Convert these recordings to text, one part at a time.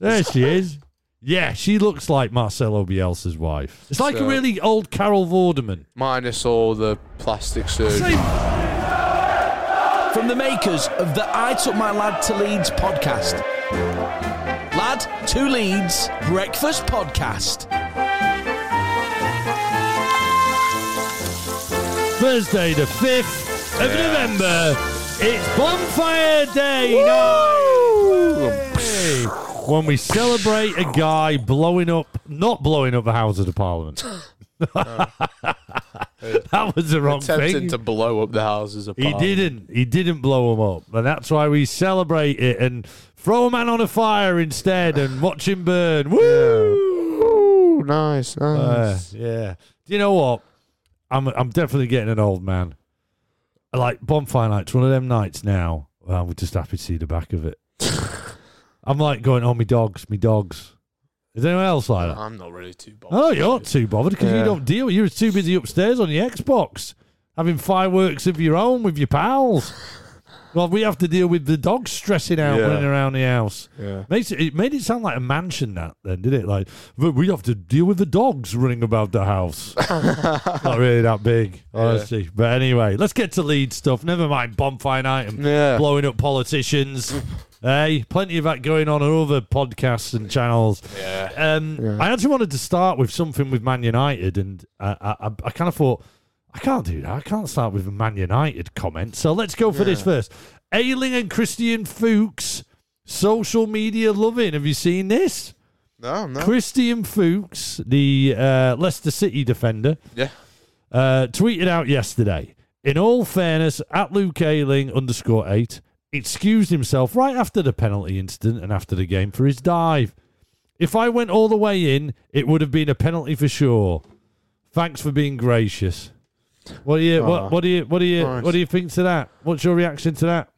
There she is. Yeah, she looks like Marcelo Bielsa's wife. It's like a really old Carol Vorderman. Minus all the plastic surgery. From the makers of the I Took My Lad to Leeds podcast. Lad to Leeds Breakfast Podcast. Thursday, the 5th of November. It's Bonfire Day night. Hey. When we celebrate a guy blowing up, not blowing up the Houses of Parliament. that was the wrong Attempting thing. to blow up the houses of Parliament, He Parliament. didn't. He didn't blow him up, and that's why we celebrate it and throw a man on a fire instead and watch him burn. Woo! Ooh, nice, Uh, nice. yeah. Do you know what? I'm I'm definitely getting an old man. I Like bonfire nights, one of them nights now. Well, we're just happy to see the back of it. I'm like going, oh, me dogs, me dogs. Is anyone else like that? I'm not really too bothered. Oh, you're not too bothered because you Yeah. don't deal. You're too busy upstairs on your Xbox having fireworks of your own with your pals. well, we have to deal with the dogs stressing out Yeah. running around the house. Yeah. Makes it, it made it sound like a mansion that then, did it? Like "But we have to deal with the dogs running about the house. Not really that big, honestly. But anyway, let's get to lead stuff. Never mind bonfire night and Yeah. blowing up politicians. hey, plenty of that going on on other podcasts and channels. Yeah. Um, I actually wanted to start with something with Man United, and I, I, I- I kind of thought I can't do that. I can't start with a Man United comment. So let's go for this first. Ayling and Christian Fuchs, social media loving. Have you seen this? No, no. Christian Fuchs, the uh, Leicester City defender, Yeah. uh, tweeted out yesterday. In all fairness, at Luke Ayling underscore eight, excused himself right after the penalty incident and after the game for his dive. If I went all the way in, it would have been a penalty for sure. Thanks for being gracious. What do you what, ah. what do you what do you nice. what do you think to that? What's your reaction to that?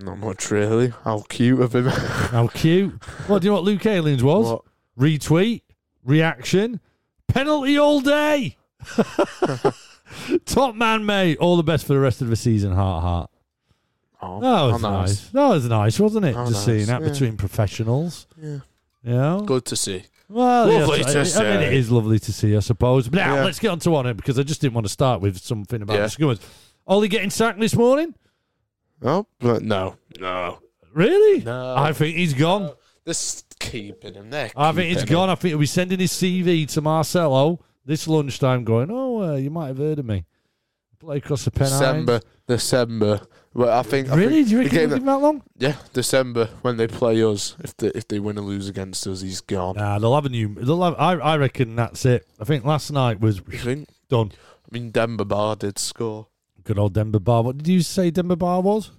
Not much really. How cute of him. How cute! What do you know what Luke Ayling's was? What? Retweet, reaction, penalty all day. Top man, mate. All the best for the rest of the season. Heart, heart. Oh, That was how nice. That was nice, wasn't it? Oh, Just seeing nice, that yeah. between professionals. Yeah. You know? Good to see. Well, Lovely yes, to I, I mean, see. it is lovely to see, I suppose. But now, Yeah. let's get on to on it because I just didn't want to start with something about Yeah. the Skummers. Ollie getting sacked this morning? Oh, but no. No. Really? No. I think he's gone. This keeping him there. I think it's keeping gone. I think he'll be sending his CV to Marcelo this lunchtime, going, "Oh, uh, you might have heard of me. Play across the him. Pennines." December. December. Well, I think. I Really? think Do you reckon game he'll give him that long? Yeah, December when they play us. If they if they win or lose against us, he's gone. Nah, they'll have a new. They'll have, I, I reckon that's it. I think last night was think? done. I mean, Demba Ba did score. Good old Demba Ba. What did you say Demba Ba was?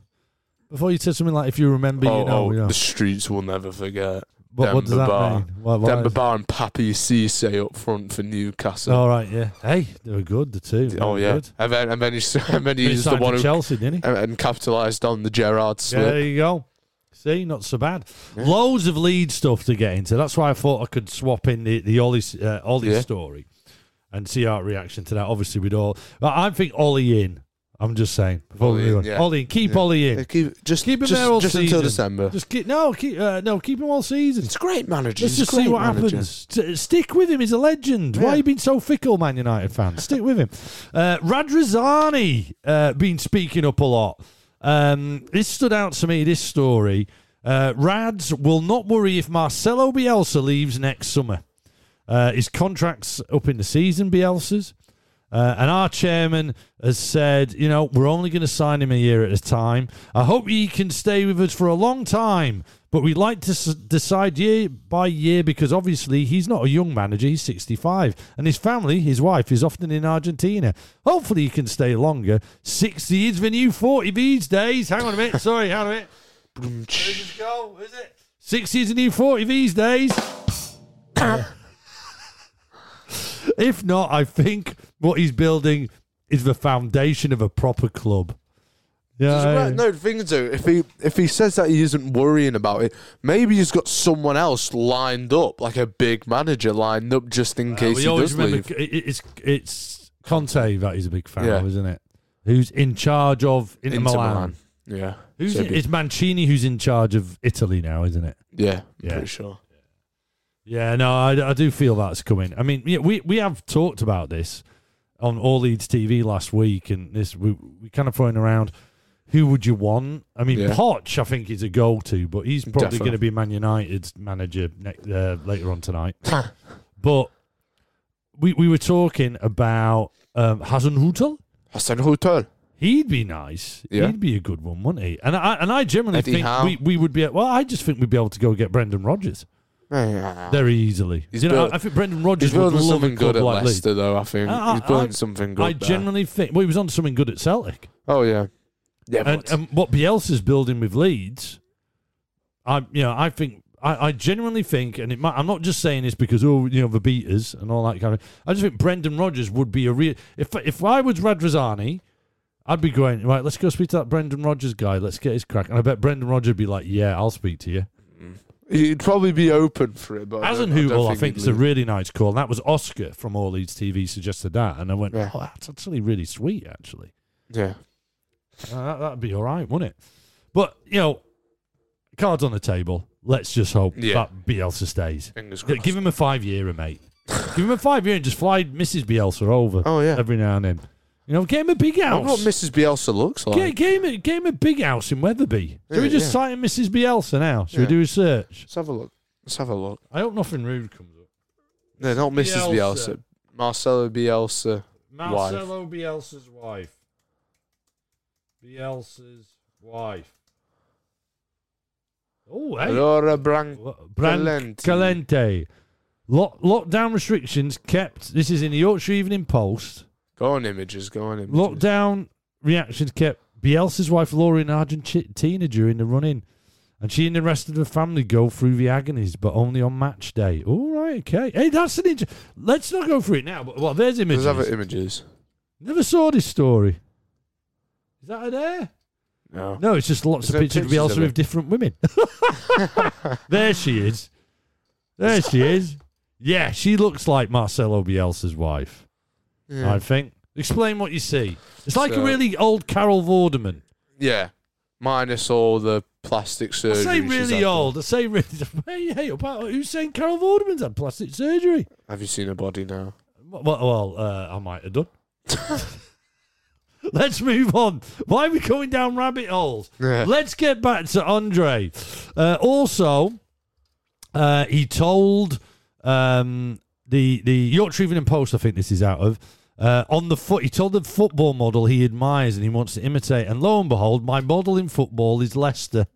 Before you said something like, "If you remember, oh, you know." oh, you know. the streets will never forget. What, what does that mean? Why, why Demba Ba and Papiss Cisse up front for Newcastle. All right, yeah. Hey, they were good. The two. They oh yeah, Good. and then and then he's and then He he's the one for who Chelsea, didn't he? and, and capitalised on the Gerrard slip. There you go. See, not so bad. Loads of lead stuff to get into. That's why I thought I could swap in the the Ollie uh, Ollie Yeah. story and see our reaction to that. Obviously, we'd all. But I think Ollie in. I'm just saying. Ollie in, yeah. Ollie, keep Yeah. Ollie in. Yeah, keep, just Keep him just, there all just season. until December. Just keep no, keep uh, no, keep him all season. He's a great manager. Let's just see what manager. happens. T- stick with him. He's a legend. Why Yeah. are you being so fickle, Man United fans? Stick with him. Uh, Radrizzani uh, been speaking up a lot. Um, this stood out to me. This story. Uh, Rads will not worry if Marcelo Bielsa leaves next summer. Uh, his contract's up in the season, Bielsa's. Uh, and our chairman has said, you know, we're only going to sign him a year at a time. I hope he can stay with us for a long time, but we'd like to s- decide year by year because obviously he's not a young manager, he's 65. And his family, his wife, is often in Argentina. Hopefully he can stay longer. 60 is the new 40 these days. Hang on a minute. Sorry, hang on a minute. Where did it go? Is it? 60 is the new 40 these days. If not, I think what he's building is the foundation of a proper club. Yeah, no, the thing is, though, if he if he says that he isn't worrying about it, maybe he's got someone else lined up, like a big manager lined up, just in case he does remember leave. it's it's Conte that he's a big fan Yeah. of, isn't it? Who's in charge of Inter, Inter Milan? Milan. Yeah. Who's So it's Mancini who's in charge of Italy now, isn't it? yeah, Yeah. pretty sure. Yeah, no, I, I do feel that's coming. I mean, yeah, we we have talked about this on All Leeds TV last week, and this we we kind of throwing around. Who would you want? I mean, Yeah. Poch, I think, is a go-to, but he's probably going to be Man United's manager next, uh, later on tonight. but we we were talking about um, Hasenhüttl. Hassan Hotel. He'd be nice. Yeah. He'd be a good one, wouldn't he? And I and I generally Eddie think Howe. we, we would be. Well, I just think we'd be able to go get Brendan Rodgers very easily. He's you know, built- I think Brendan Rodgers He's would building love something a club good at like Leeds. Leicester, though. I think I- he's I- building I- something good. I there. genuinely think. Well, he was on something good at Celtic, Oh yeah, yeah. and, But and what Bielsa's building with Leeds, I you know I think. I, I genuinely think, and it might, I'm not just saying this because oh you know the beaters and all that kind of. I just think Brendan Rodgers would be a real. If if I was Radrizzani, I'd be going right. Let's go speak to that Brendan Rodgers guy. Let's get his crack. And I bet Brendan Rodgers would be like, "Yeah, I'll speak to you." He'd probably be open for it. But I don't- I I think, is a really nice call. And that was Oscar from All Leeds TV suggested that, and I went, Yeah. "Oh, that's actually really sweet, actually." yeah. Uh, that, that'd be all right, wouldn't it? But you know, cards on the table. Let's just hope Yeah. that Bielsa stays. Give him a five year, mate. Give him a five year and just fly Mrs. Bielsa over Oh yeah. every now and then. You know, get him a big house. I wonder what. Mrs. Bielsa looks like. Get, him a, him a big house in Wetherby. Should we just yeah. cite Mrs. Bielsa now? Should we Yeah. do a search? Let's have a look. Let's have a look. I hope nothing rude comes up. No, not Mrs. Bielsa. Bielsa. Marcelo Bielsa. Marcelo Bielsa's wife. Bielsa's wife. Oh, hey. Laura Bran- Brand Calenti. Calente. Lock, lockdown restrictions kept. This is in the Yorkshire Evening Post. Go on images. Go on images. Lockdown reactions kept Bielsa's wife Laura in Argentina during the run in. And she and the rest of the family go through the agonies, but only on match day. All right, okay. Hey, that's an inter- Let's not go through it now. But well, there's images. Let's have images. Never saw this story. Is that her there? No. No, it's just lots of there pictures of pictures Bielsa with different women. there she is. There she is. Yeah, she looks like Marcelo Bielsa's wife, Yeah. I think. Explain what you see. It's like a really old Carol Vorderman. yeah. Minus all the plastic I surgery. say she's really done. old. I say really. Hey, hey, about, who's saying Carol Vorderman's had plastic surgery? Have you seen her body now? Well, well uh, I might have done. Let's move on. Why are we going down rabbit holes? Yeah. Let's get back to Andre. Uh, also, uh, he told um, the the Yorkshire Evening Post, I think this is out of, uh, on the foot. He told the football model he admires and he wants to imitate. And lo and behold, my model in football is Leicester.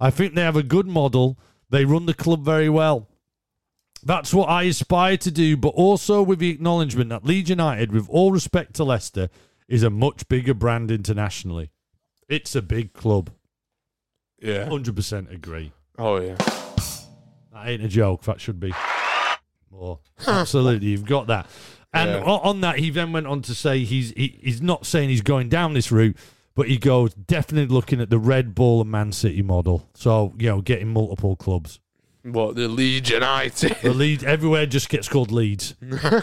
I think they have a good model. They run the club very well. That's what I aspire to do, but also with the acknowledgement that Leeds United, with all respect to Leicester, is a much bigger brand internationally. It's a big club. Yeah. 100% agree. Oh yeah. That ain't a joke. That should be more. Absolutely, you've got that. And Yeah. on that, he then went on to say he's he, he's not saying he's going down this route, but he goes definitely looking at the Red Bull and Man City model. So you know, getting multiple clubs. What the Leeds United? The Leeds everywhere just gets called Leeds.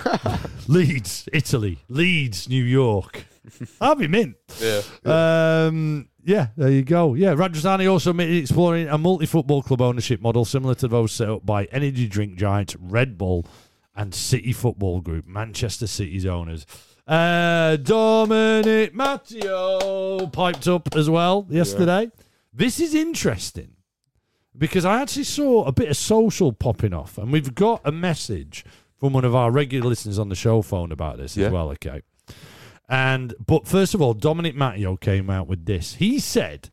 Leeds, Italy. Leeds, New York. I'll be mint. yeah. Um, yeah, there you go. Yeah, Radrizzani also exploring a multi-football club ownership model similar to those set up by energy drink giants Red Bull and City Football Group, Manchester City's owners. Uh, Dominic Matteo piped up as well yesterday. This is interesting because I actually saw a bit of social popping off, and we've got a message from one of our regular listeners on the show phone about this Yeah. as well. Okay. And but first of all, Dominic Matteo came out with this. He said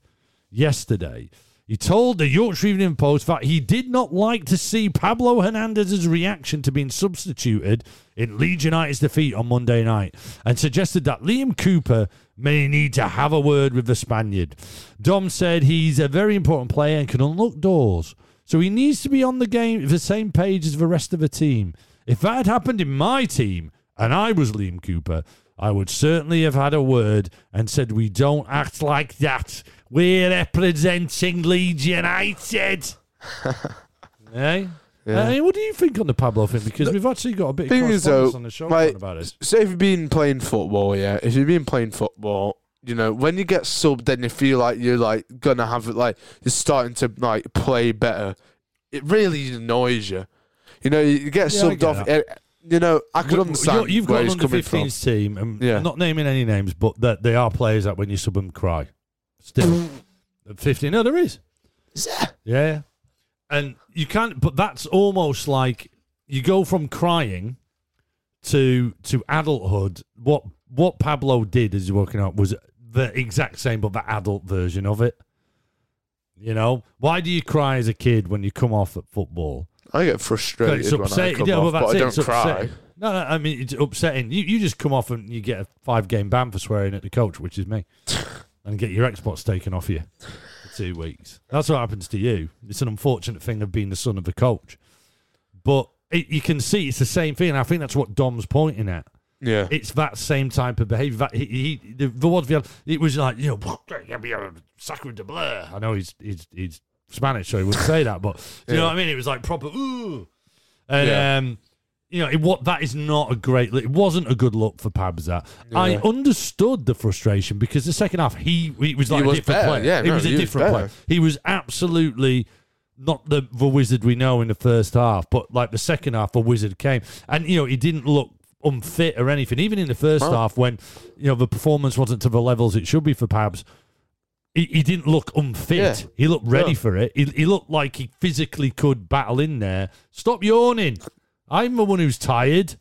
yesterday he told the Yorkshire Evening Post that he did not like to see Pablo Hernandez's reaction to being substituted in Leeds United's defeat on Monday night, and suggested that Liam Cooper may need to have a word with the Spaniard. Dom said he's a very important player and can unlock doors, so he needs to be on the game the same page as the rest of the team. If that had happened in my team and I was Liam Cooper, I would certainly have had a word and said, We don't act like that. We're representing Leeds United. eh? Yeah. I mean, what do you think on the Pablo thing? Because we've actually got a bit of Thing is, correspondence though, on the show like, about it. Say if you've been playing football, yeah. If you've been playing football, you know when you get subbed then you feel like you're like gonna have it, like you're starting to like play better. It really annoys you. You know, you get Yeah, I subbed get off. eh, You know, I could understand you're- You've where got an he's under coming from. 15s team, and Yeah. I'm not naming any names, but that they are players that when you sub them cry. Still, at 15. No, there is. Yeah, and you can't. But that's almost like you go from crying to to adulthood. What what Pablo did as you're working out was the exact same, but the adult version of it. You know, why do you cry as a kid when you come off at football? I get frustrated it's when I upsetting. come Yeah, off, well, but that's I it. don't It's cry. upsetting. No, no, I mean it's upsetting. You you just come off and you get a five game ban for swearing at the coach, which is me, and get your Xbox taken off you for two weeks. That's what happens to you. It's an unfortunate thing of being the son of a coach, but it, you can see it's the same thing. And I think that's what Dom's pointing at. Yeah, It's that same type of behaviour. That he, he the, the words it was like you know, sacre de bleu. I know he's he's he's Spanish, so he wouldn't say that, but do you know what I mean? It was like proper ooh, and Yeah. um, you know, it, what that is not a great. It wasn't a good look for Pabs. That I understood the frustration because the second half he he was like He a was different better, player. yeah, he no, was a he was different player. He was absolutely not the the wizard we know in the first half, but like the second half, a wizard came, and you know he didn't look unfit or anything. Even in the first Oh. half, when you know the performance wasn't to the levels it should be for Pabs, he, he didn't look unfit. Yeah. He looked ready for it. He, he looked like he physically could battle in there. Stop yawning. I'm the one who's tired.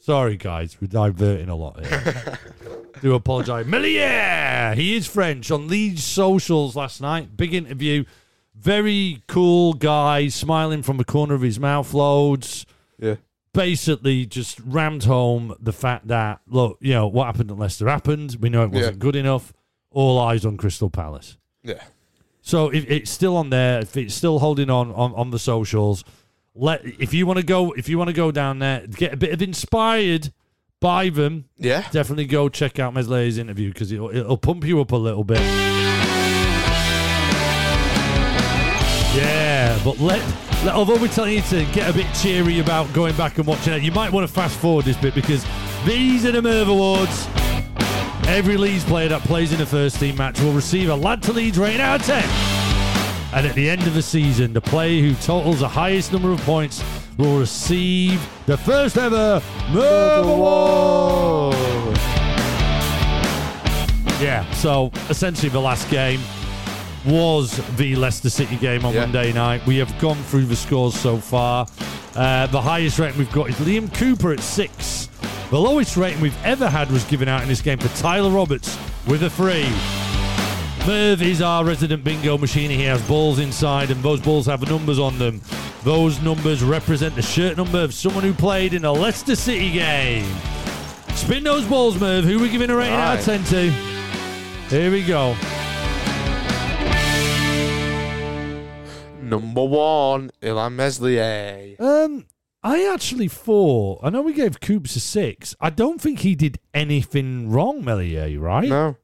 Sorry, guys, we're diverting a lot here. Do apologise. Meslier! He is French on Leeds socials last night. Big interview. Very cool guy, smiling from the corner of his mouth loads. yeah, Basically, just rammed home the fact that, look, you know, what happened at Leicester happened. We know it wasn't Yeah. good enough. All eyes on Crystal Palace. yeah. So if it's still on there, if it's still holding on on, on the socials, let if you want to go if you want to go down there, get a bit of inspired by them. Yeah. Definitely go check out Meslier's interview because it'll, it'll pump you up a little bit. Yeah, but let, let although we're telling you to get a bit cheery about going back and watching it, you might want to fast forward this bit because these are the Merv Awards. Every Leeds player that plays in a first team match will receive a Lad to Leeds rating out of 10. And at the end of the season, the player who totals the highest number of points will receive the first ever Merv Award. Yeah, so essentially the last game was the Leicester City game on Yeah. Monday night. We have gone through the scores so far. Uh, the highest rating we've got is Liam Cooper at six. The lowest rating we've ever had was given out in this game for Tyler Roberts with a three. Merv is our resident bingo machine. He has balls inside, and those balls have numbers on them. Those numbers represent the shirt number of someone who played in a Leicester City game. Spin those balls, Merv. Who are we giving a rating out of 10 to? Here we go. Number one, Illan Meslier. Um, I actually thought. I know we gave Coops a six. I don't think he did anything wrong, Meslier. Right? No.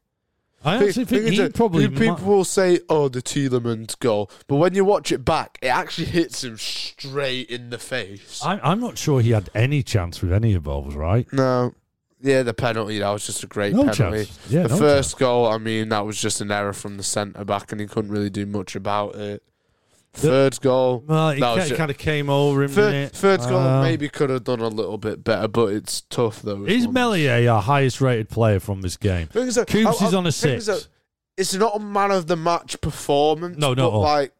I actually think Thing he probably. People mi- will say, "Oh, the Tielemans goal," but when you watch it back, it actually hits him straight in the face. I, I'm not sure he had any chance with any of those. Right? no, yeah, the penalty that was just a great No penalty. chance. Yeah, the no first goal, I mean, that was just an error from the centre back, and he couldn't really do much about it. Third goal, Well, he that was ju- kind of came over him. third, didn't it? third goal um, maybe could have done a little bit better, but it's tough though. Is Meslier our highest rated player from this game? Thing is that- Coops is on a six. that It's not a man of the match performance. No, all. like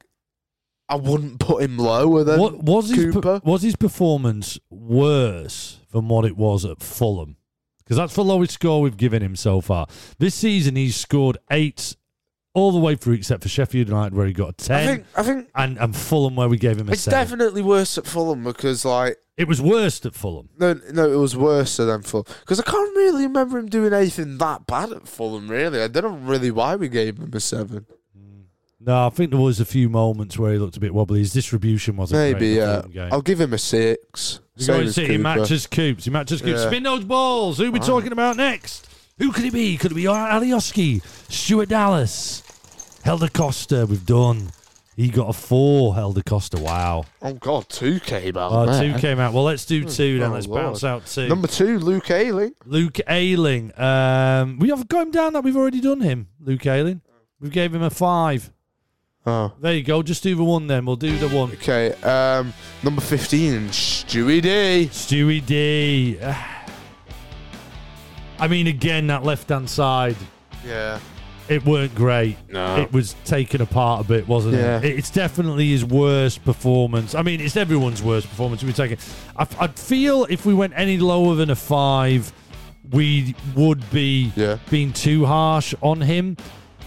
I wouldn't put him lower than What was his Cooper. was his performance worse than what it was at Fulham? Because that's the lowest score we've given him so far. This season, he's scored eight all the way through, except for Sheffield United, where he got a I ten, think I think and, and Fulham, where we gave him a it's seven. definitely worse at Fulham because like it was worse at Fulham. no no it was worse than Fulham because I can't really remember him doing anything that bad at Fulham. Really, I don't know really why we gave him a seven. Mm. No, I think there was a few moments where he looked a bit wobbly. His distribution wasn't Maybe great yeah. I'll give him a six. Same going as City Cooper. matches Coops. He matches Coops. Yeah. Spin those balls. Who are we uh-huh. talking about next? Who could it be? Could it be Alioski, Stuart Dallas, Helder Costa? We've done. He got a four, Helder Costa. Wow. Oh god, two came out. Oh, two came out. Well, let's do two then. Oh, let's Lord. bounce out two. Number two, Luke Ayling. Luke Ayling. Um, we have got him down that we've already done him. Luke Ayling. We gave him a five. Oh. There you go. Just do the one then. We'll do the one. Okay. Um, number fifteen, Stewie D. Stewie D. I mean, again, that left hand side, Yeah. it weren't great. No. It was taken apart a bit, wasn't Yeah. it? It's definitely his worst performance. I mean, it's everyone's worst performance. We take it. I, I'd feel if we went any lower than a five, we would be Yeah. being too harsh on him.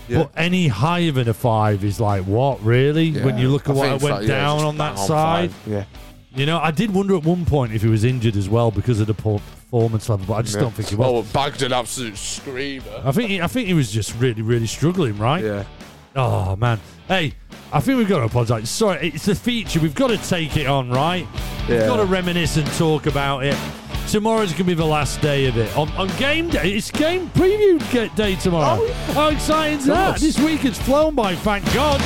Yeah. But any higher than a five is like, what, really? When you look at I what think it went fa- yeah, down just on that down side. five. Yeah. You know, I did wonder at one point if he was injured as well because of the poor performance level, but I just Yeah. don't think he was. Oh, bagged an absolute screamer. I think he, I think he was just really, really struggling, right? Yeah. Oh man, hey, I think we've got to apologise. Sorry, it's a feature. We've got to take it on, right? We've Yeah. got to reminisce and talk about it. Tomorrow's gonna be the last day of it. On, on game day, it's game preview day tomorrow. Oh, How exciting is that? This week has flown by, thank God.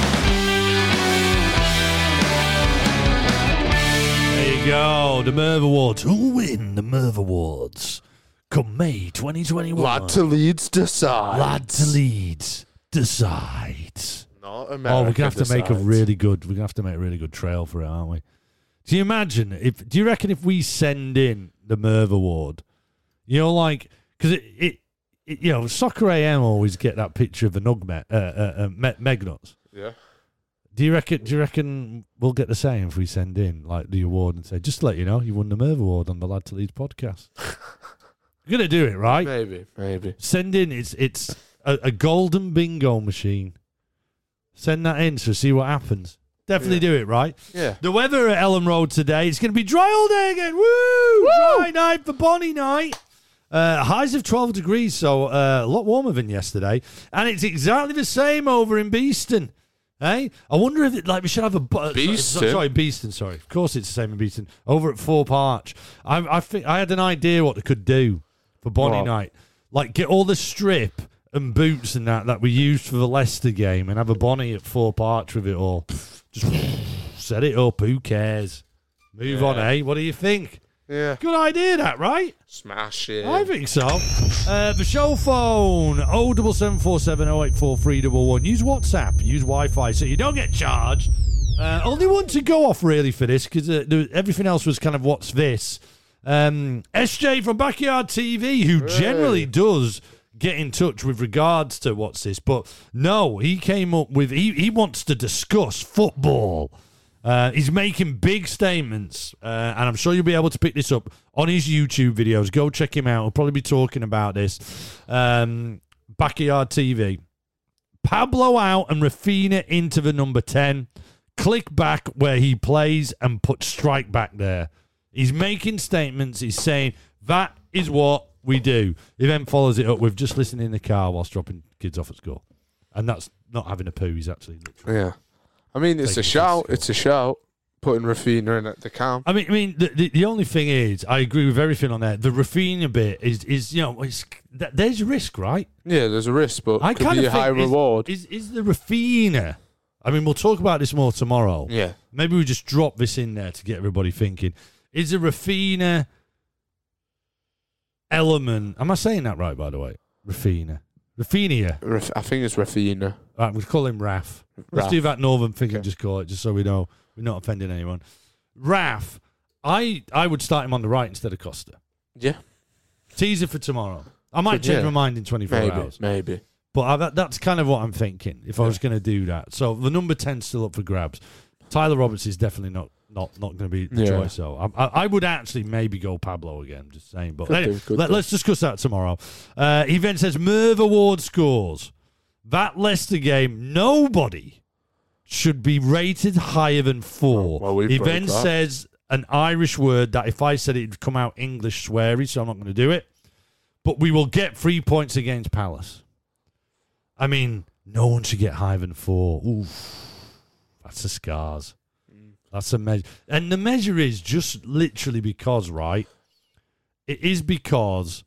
You go, the Merv Awards. Who'll win the Merv Awards? Come May 2021. Lad to Leeds decides. Lad to Leeds decides. Not Oh, we're gonna have to make a really good. We're gonna have to make a really good trail for it, aren't we? Do you imagine if? Do you reckon if we send in the Merv Award, you know, like because it, it, it, you know, Soccer AM always get that picture of the Nugmet, uh, uh, uh, Me- Megnuts. Yeah. Do you reckon? Do you reckon we'll get the same if we send in like the award and say, just to let you know, you won the Merv Award on the Lad to Leeds podcast. We're gonna do it, right? Maybe. Maybe. Send in. It's it's a, a golden bingo machine. Send that in to see what happens. Definitely Yeah. do it, right? Yeah. The weather at Elland Road today, it's going to be dry all day again. Woo! Dry night for Bonnie night. Uh, highs of 12 degrees, so uh, a lot warmer than yesterday. And it's exactly the same over in Beeston. Hey, I wonder if it, like we should have a bu- sorry, Beeston? Sorry, Beeston. Sorry, of course it's the same in Beeston. Over at Thorp Arch, I, I think I had an idea what they could do for Bonnie What? night, like get all the strip and boots and that that we used for the Leicester game, and have a Bonnie at Thorp Arch with it all. Just set it up. Who cares? Move on, eh? What do you think? Yeah. Good idea, that right? Smash it. I think so. Uh, the show phone 07747 084 Use WhatsApp, use Wi Fi so you don't get charged. Uh, only one to go off really for this because uh, everything else was kind of what's this. Um, SJ from Backyard TV, who generally does get in touch with regards to what's this, but no, he came up with he, he wants to discuss football. Uh, he's making big statements, uh, and I'm sure you'll be able to pick this up on his YouTube videos. Go check him out. He'll probably be talking about this. Um, Backyard TV. Pablo out and Rafina into the number 10. Klich back where he plays and put Struijk back there. He's making statements. He's saying that is what we do. He then follows it up with just listening in the car whilst dropping kids off at school. And that's not having a poo. He's actually literally. Yeah. I mean, it's a shout. It's a shout. Putting Rafina in at the camp. I mean, I mean, the, the, the only thing is, I agree with everything on there. The Raphinha bit is, is you know, it's, th- there's risk, right? Yeah, there's a risk, but I could be a high is- reward. Is, is the Raphinha? I mean, we'll talk about this more tomorrow. yeah. Maybe we just drop this in there to get everybody thinking. Is a Rafina element? Am I saying that right? By the way, Rafina, Raphinha. Raf- I think it's Rafina. Right, we'll call him Raf. Let's Raf. do that northern thing and just call it, just so we know we're not offending anyone. Raf, I I would start him on the right instead of Costa. Yeah. Teaser for tomorrow. I might Could- change yeah. my mind in 24 Maybe. hours. Maybe. But I, that, that's kind of what I'm thinking if I was going to do that. So the number 10's still up for grabs. Tyler Roberts is definitely not not, not going to be the Yeah. choice. So I, I, I would actually maybe go Pablo again, just saying. But anyway, do, let, us discuss that tomorrow. Uh, he then says Merv Award scores. That Leicester game, nobody should be rated higher than four. Oh, well, we he then that. says an Irish word that if I said it, it'd come out English sweary, so I'm not going to do it. But we will get three points against Palace. I mean, no one should get higher than four. Oof. That's the scars. That's a measure. And the measure is just literally because, right? It is because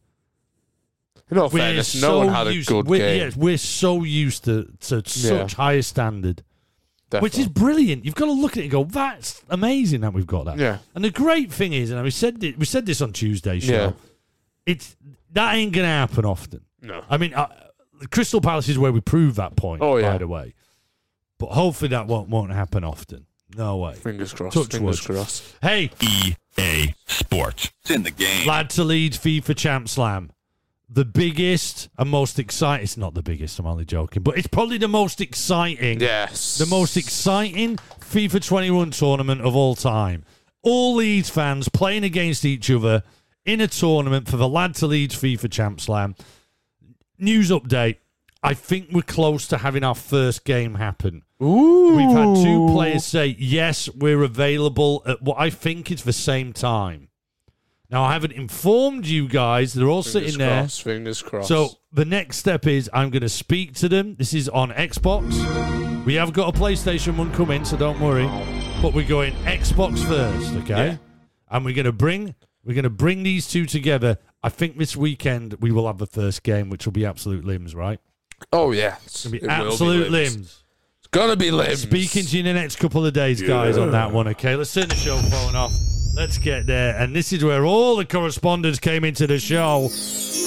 In all we're fairness, so no one had a used, good we're, game. yes, we're so used to, to such higher standard, which is brilliant. You've got to look at it and go, that's amazing that we've got that. Yeah. And the great thing is, and we said it, we said this on Tuesday show, Yeah. it's that ain't gonna happen often. No. I mean, uh, Crystal Palace is where we prove that point. Oh, yeah. by the way. but hopefully that won't won't happen often. No way. Fingers crossed. Touch fingers wood. crossed. Hey, EA Sports. It's in the game. lad to lead FIFA Champ Slam. The biggest and most exciting. It's not the biggest. I'm only joking, but it's probably the most exciting. Yes. the most exciting FIFA 21 tournament of all time. All Leeds fans playing against each other in a tournament for the Lad to Leeds FIFA Champ Slam. News update. I think we're close to having our first game happen. Ooh. We've had two players say, yes, we're available at what I think is the same time. Now, I haven't informed you guys. They're all Fingers sitting there. crossed. Fingers crossed. So the next step is I'm going to speak to them. This is on Xbox. We have got a PlayStation one coming, so don't worry. But we're going Xbox first, okay? Yeah. And we're going to bring we're going to bring these two together. I think this weekend we will have the first game, which will be absolute limbs, right? oh yeah, It'll be It will absolute limbs. limbs. It's gonna be limbs. Speaking to you in the next couple of days, guys, on that one, okay? Let's turn the show phone off. Let's get there. And this is where all the correspondents came into the show.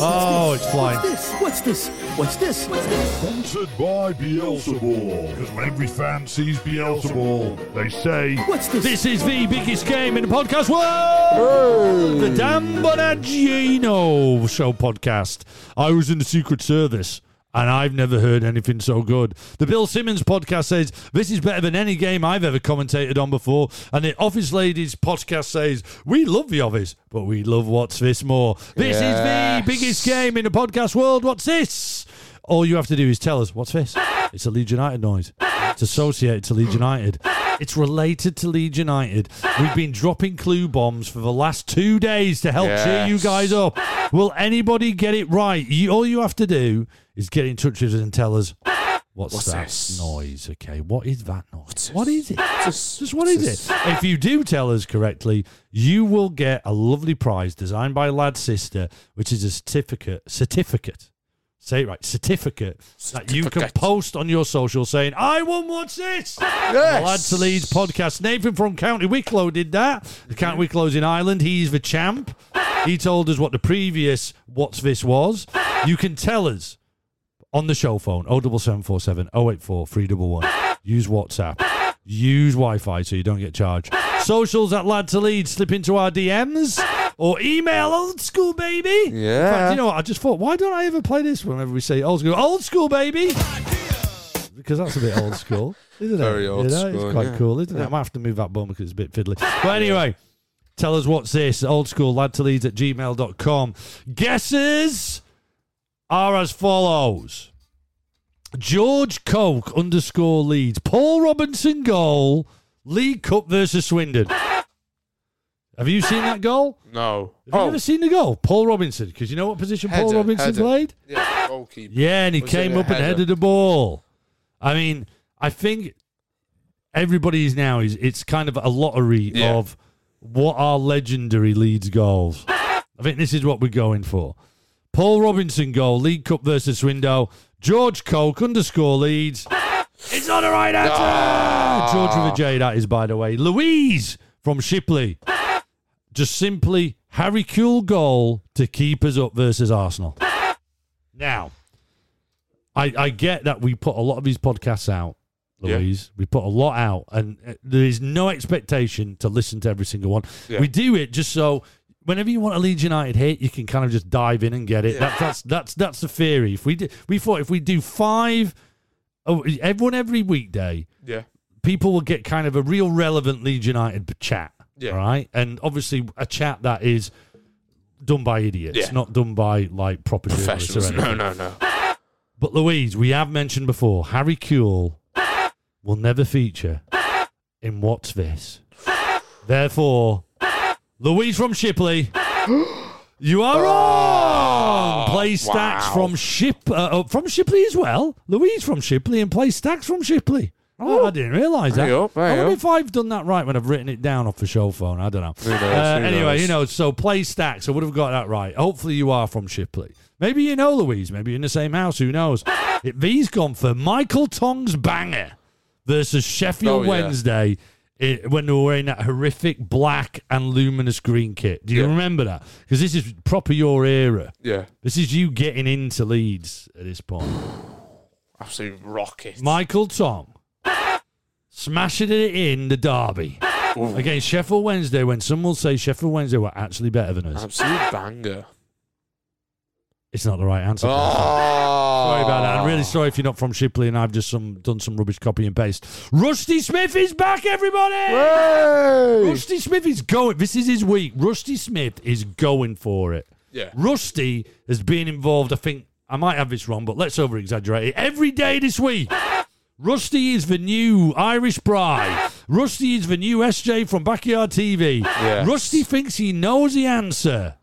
Oh, it's flying. What's this? What's this? What's this? Sponsored by Beelzebul. Because when every fan sees Beelzebul, they say, What's this? This is the biggest game in the podcast world. The Dan Bongino Show podcast. I was in the Secret Service. And I've never heard anything so good. The Bill Simmons podcast says, This is better than any game I've ever commentated on before. And the Office Ladies podcast says, We love The Office, but we love What's This more. This Yes. is the biggest game in the podcast world. What's this? All you have to do is tell us, What's this? It's a Leeds United noise. It's associated to Leeds United. It's related to Leeds United. We've been dropping clue bombs for the last two days to help cheer you guys up. Will anybody get it right? You, all you have to do is get in touch with us and tell us what's, What's that this? noise. Okay, what is that noise? What's What is it? Just- Just what is it? If you do tell us correctly, you will get a lovely prize designed by Lad's sister, which is a certificate. Certificate. Say it right. Certificate that you can post on your social saying, "I won. What's this?" Yes. Lad to Leeds podcast. Nathan from County Wicklow did that. The County Wicklow's in Ireland. He's the champ. He told us what the previous What's This was. You can tell us on the show phone 07747 084 311. Use WhatsApp. Use Wi Fi so you don't get charged. Socials at Lad to Leeds. Slip into our DMs or email old school baby. In fact, Yeah. you know what? I just thought, why don't I ever play this whenever we say old school? Old school baby! Because that's a bit old school, isn't it? Very old You know, school, It's quite yeah. cool, isn't it? I might have to move that bum because it's a bit fiddly. But anyway, tell us what's this. Old school lad to leads at gmail.com. Guesses are as follows George Coke underscore leads. Paul Robinson goal. League Cup versus Swindon. Have you seen that goal? No. Have you Oh, ever seen the goal? Paul Robinson. Because you know what position Paul Robinson header. played? yeah, goalkeeper. Yeah, and he Was came up and headed the ball. I mean, I think everybody is now is it's kind of a lottery Yeah. of what are legendary Leeds goals. I think this is what we're going for. Paul Robinson goal, League Cup versus Swindon. George Coke underscore Leeds. It's not a right answer. Ah. George with a J, that is, by the way. Louise from Shipley. Just simply Harry Kewell goal to keep us up versus Arsenal. Now, I, I get that we put a lot of these podcasts out, Yeah. Louise. We put a lot out, and uh, there is no expectation to listen to every single one. Yeah. We do it just so whenever you want a Leeds United hit, you can kind of just dive in and get it. That, that's that's that's the theory. If we do, we thought if we do five, oh, everyone every weekday, Yeah. people will get kind of a real relevant Leeds United chat. Yeah. Right. And obviously a chat that is done by idiots, Yeah. not done by like proper journalists or Professionals. anything. No, no, no. But Louise, we have mentioned before, Harry Kewell will never feature in What's This. Therefore, Louise from Shipley, you are wrong. Play stacks wow. from Ship uh, uh, from Shipley as well. Louise from Shipley and play stacks from Shipley. Oh, I didn't realise that. There you go, there I wonder go. if I've done that right when I've written it down off the show phone. I don't know. Knows, Uh, anyway, knows? you know, so play stacks. I would have got that right. Hopefully, you are from Shipley. Maybe you know Louise. Maybe you're in the same house. Who knows? It, V's gone for Michael Tong's banger versus Sheffield Oh, yeah. Wednesday it, when they were wearing that horrific black and luminous green kit. Do you Yeah. remember that? Because this is proper your era. Yeah. This is you getting into Leeds at this point. Absolute rocket. Michael Tong smashing it in the derby against Sheffield Wednesday. When some will say Sheffield Wednesday were actually better than us, Absolute banger. it's not the right answer. Oh. Sorry about that. I'm really sorry if you're not from Shipley and I've just some done some rubbish copy and paste. Rusty Smith is back, everybody. Hey! Rusty Smith is going. This is his week. Rusty Smith is going for it. Yeah. Rusty has been involved. I think I might have this wrong, but let's over exaggerate it. Every day this week. Rusty is the new Irish bride. Rusty is the new SJ from Backyard TV. Rusty thinks he knows the answer.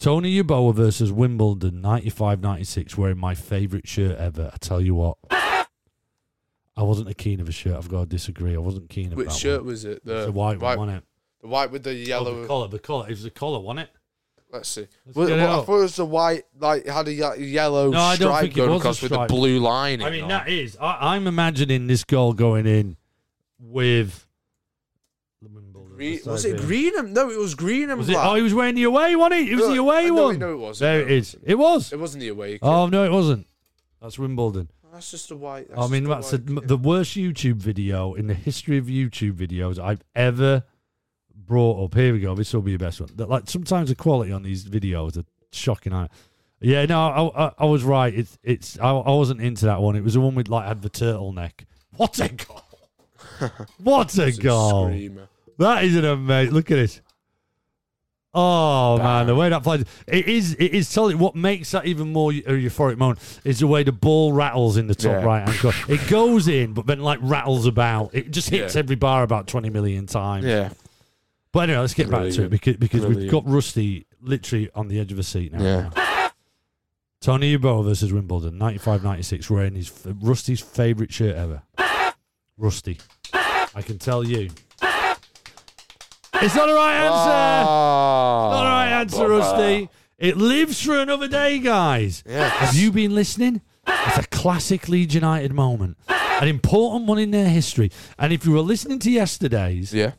Tony Yeboah versus Wimbledon 95 96, wearing my favourite shirt ever. I tell you what. I wasn't a keen of a shirt. I've got to disagree. I wasn't keen of Which shirt one. was it? The The white, one, wasn't it? The white with the Oh, yellow. the collar, the collar. It was the collar, wasn't it? Let's see. Let's Well, get it well, I out. thought it was the white, like it had a ye- yellow No, I don't stripe think it going was a across with a stripe. blue lining. I mean, that is. I, I'm imagining this goal going in with. the Wimbledon beside was it him. Greenham? No, it was Greenham. Was it? black. Oh, he was wearing the away, he? It was No, the away no, one. no, it wasn't. There No, it is. wasn't. It was. It wasn't the away. kit. Oh no, it wasn't. That's Wimbledon. that's just a white. I mean, just that's a white kit. the worst YouTube video in the history of YouTube videos I've ever brought up. Here we go. This will be your best one. That, Like sometimes the quality on these videos are shocking. I, yeah, no, I, I, I was right. It's it's. I, I wasn't into that one. It was the one with like had the turtleneck. What a goal! what a goal! screamer. That is an amazing. Look at this. Oh man, the way that flies, it is it is solid. What makes that even more uh, euphoric moment is the way the ball rattles in the top Yeah. right hand corner. It goes in, but then like rattles about. It just hits Yeah. every bar about twenty million times. Yeah. But anyway, let's get back to it because because we've Brilliant. got Rusty literally on the edge of a seat now. Yeah. Tony Yeboah versus Wimbledon, 95-96, wearing his Rusty's favourite shirt ever. Rusty, I can tell you, it's not the right answer. Ah, Not the right answer. Rusty. It lives for another day, guys. Yes. Have you been listening? It's a classic Leeds United moment, an important one in their history. And if you were listening to yesterday's, Yeah.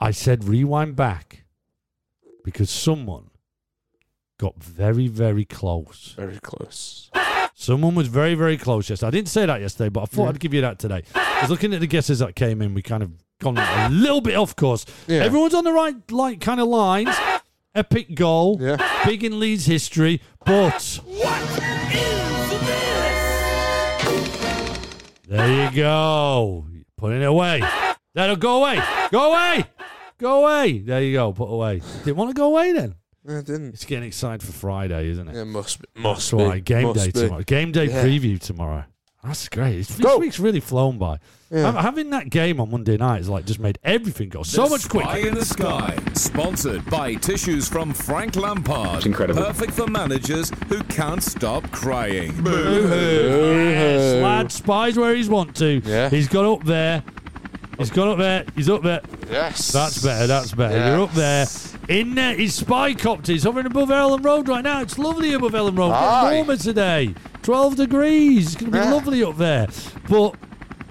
I said rewind back because someone got very, very close. Very close. Someone was very, very close yesterday. I didn't say that yesterday, but I thought I'd give you that today. I was looking at the guesses that came in. We kind of gone a little bit off course. Yeah. Everyone's on the right like kind of lines. Epic goal, Yeah. big in Leeds history, but what is this? there you go. Putting it away. That'll go away. Go away. Go away. There you go. Put away. Didn't want to go away then. I didn't. It's getting excited for Friday, isn't it? It must be. That's Must be. right. Game must day be. tomorrow. Game day Yeah. preview tomorrow. That's great. It's- This Go. week's really flown by. Yeah. Having that game on Monday night has like just made everything go so The much Spy quicker. in the Sky, sponsored by tissues from Frank Lampard. It's incredible. Perfect for managers who can't stop crying. Boo Yes, lad spies where he's want to. Yeah. He's got up there. He's gone up there. He's up there. Yes. That's better. That's better. You're up there. In there, his spy copter. He's hovering above Elland Road right now. It's lovely above Elland Road. Aye. It's warmer today. 12 degrees. It's going to be Yeah. lovely up there. But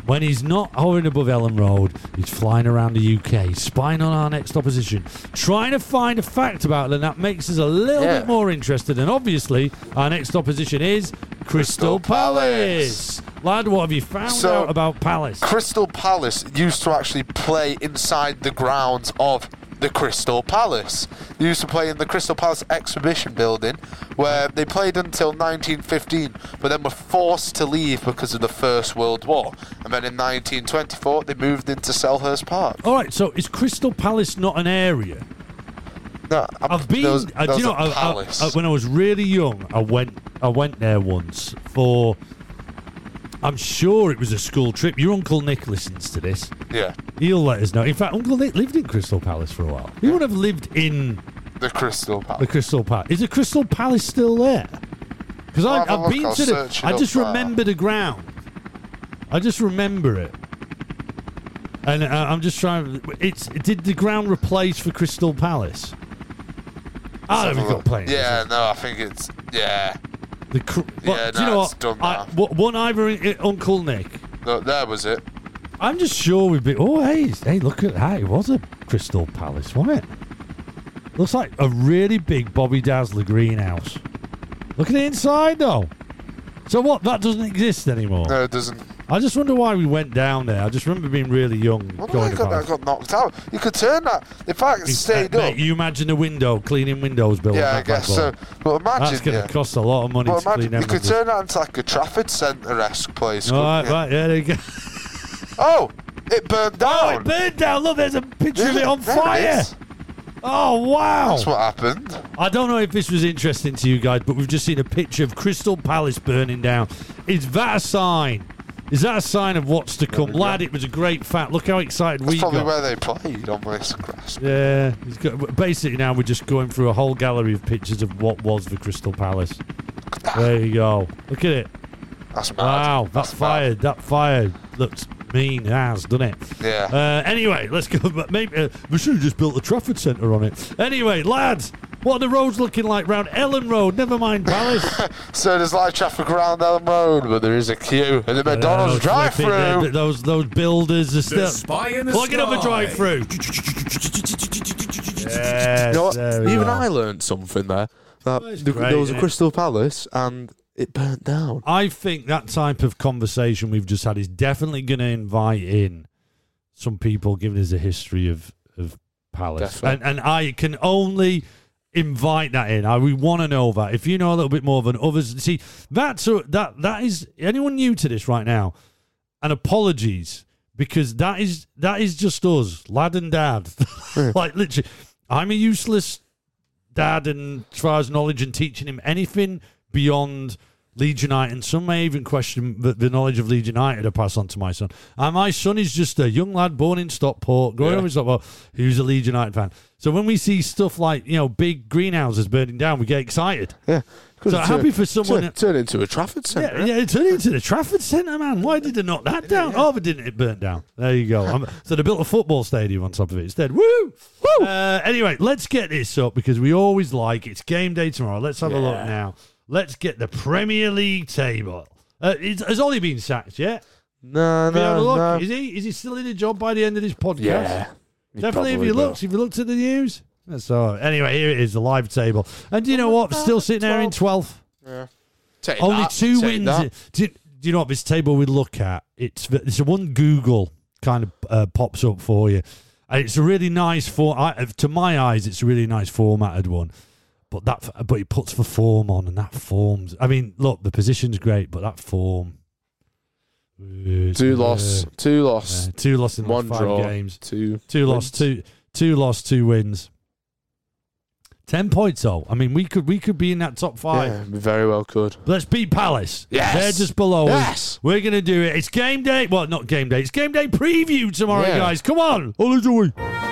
when he's not hovering above Elland Road, he's flying around the UK, spying on our next opposition, trying to find a fact about them that makes us a little Yeah. bit more interested. And obviously, our next opposition is Crystal Crystal Palace. Lad, what have you found So- out about Palace? Crystal Palace used to actually play inside the grounds of the Crystal Palace. They used to play in the Crystal Palace exhibition building where they played until 1915 but then were forced to leave because of the First World War. And then in 1924 they moved into Selhurst Park. All right, so is Crystal Palace not an area? No, I'm- I've been. there was- uh, there do you know? I- I-. I- when I was really young, I went. I went there once for. I'm sure it was a school trip. Your uncle Nick listens to this. yeah, He'll let us know. In fact, Uncle Nick lived in Crystal Palace for a while. He would have lived in the Crystal Palace. the Crystal Palace. Is the Crystal Palace still there? Because have a I've been I'll to the. I just remember the ground. I just remember it. And uh, I'm just trying. It's did the ground replace for Crystal Palace? I don't Let's have think a got look. Yeah, no, I think it's yeah. The cr- Yeah, but do you no, know it's what? done I, now. what- one either in, in Uncle Nick. No, there was it. I'm just sure we'd be. Oh, hey, hey, look at that! It was a Crystal Palace, wasn't it? Looks like a really big Bobby Dazzler greenhouse. Look at the inside, though. So what? That doesn't exist anymore. No, it doesn't. I just wonder why we went down there. I just remember being really young Well, going I got, I got knocked out. You could turn that. If I stayed Uh, mate, up, you imagine a window cleaning windows, Bill. yeah, I guess so. But imagine, That's going to yeah. cost a lot of money But to clean imagine them you could turn that into like a Trafford Centre esque place. All right, you? right, yeah, there you go. Oh, it burned down. Oh, it burned down. Look, there's a picture of it on it fire. is. Oh, wow. That's what happened. I don't know if this was interesting to you guys, but we've just seen a picture of Crystal Palace burning down. Is that a sign? Is that a sign of what's to come? Lad, it was a great fact. Look how excited That's we probably got. where they played on this grass. Yeah, he's got, basically now we're just going through a whole gallery of pictures of what was the Crystal Palace. There you go. Look at it. That's mad. Wow, that That's mad. fire, that fire looks mean as, doesn't it? Yeah. Uh, anyway, let's go. But maybe uh, we should have just built a Trafford Centre on it. Anyway, lads, what are the roads looking like round Elland Road? Never mind Palace. So there's light traffic around Elland Road, but there is a queue at the McDonald's drive flipping, through. Those those builders are still spy plugging up a drive through. You know what? Even I learned something there. That That's the- great, there was a? Crystal Palace and it burnt down. I think that type of conversation we've just had is definitely going to invite in some people giving us a history of of Palace, and and I can only invite that in. I we want to know that. If you know a little bit more than others, see that's a, that that is anyone new to this right now. And apologies because that is that is just us, lad and dad. like literally, I'm a useless dad and as far as knowledge and teaching him anything beyond Leeds United. And some may even question the, the knowledge of Leeds United I pass on to my son. And my son is just a young lad born in Stockport, growing up in Stockport, who's a Leeds United fan. So when we see stuff like, you know, big greenhouses burning down, we get excited. Yeah. So happy for someone- Turn, turn into a Trafford Centre. Yeah, yeah, it turned into the Trafford Centre, man. Why did they knock that down? Oh, but didn't it burn down? There you go. Um, so they built a football stadium on top of it instead. Woo! Woo! Uh, anyway, let's get this up because we always like it's game day tomorrow. Let's have a look now. Let's get the Premier League table. Uh, has Ollie been sacked yet? No, Have you had a no, look? no. Is he is he still in a job by the end of this podcast? Yeah. He Definitely, if you will. looked? if you looked at the news? That's all. right. Anyway, here it is, the live table. And do you know what? Still sitting there in 12th. Take Only that, two take wins. that. Do, do you know what this table we look at? It's it's the one Google kind of uh, pops up for you, and it's a really nice for. I, to my eyes, it's a really nice formatted one. But that, but it puts the form on, and that forms. I mean, look, the position's great, but that form. Two loss, two Uh, loss, two loss in the one five draw, games. two Two loss, two two loss, two wins. Ten points though. I mean, we could we could be in that top five. Yeah, we very well could. Let's beat Palace. Yes. They're just below us. Yes. We're going to do it. It's game day. Well, not game day. It's game day preview tomorrow, Yeah. guys. Come on. All the way.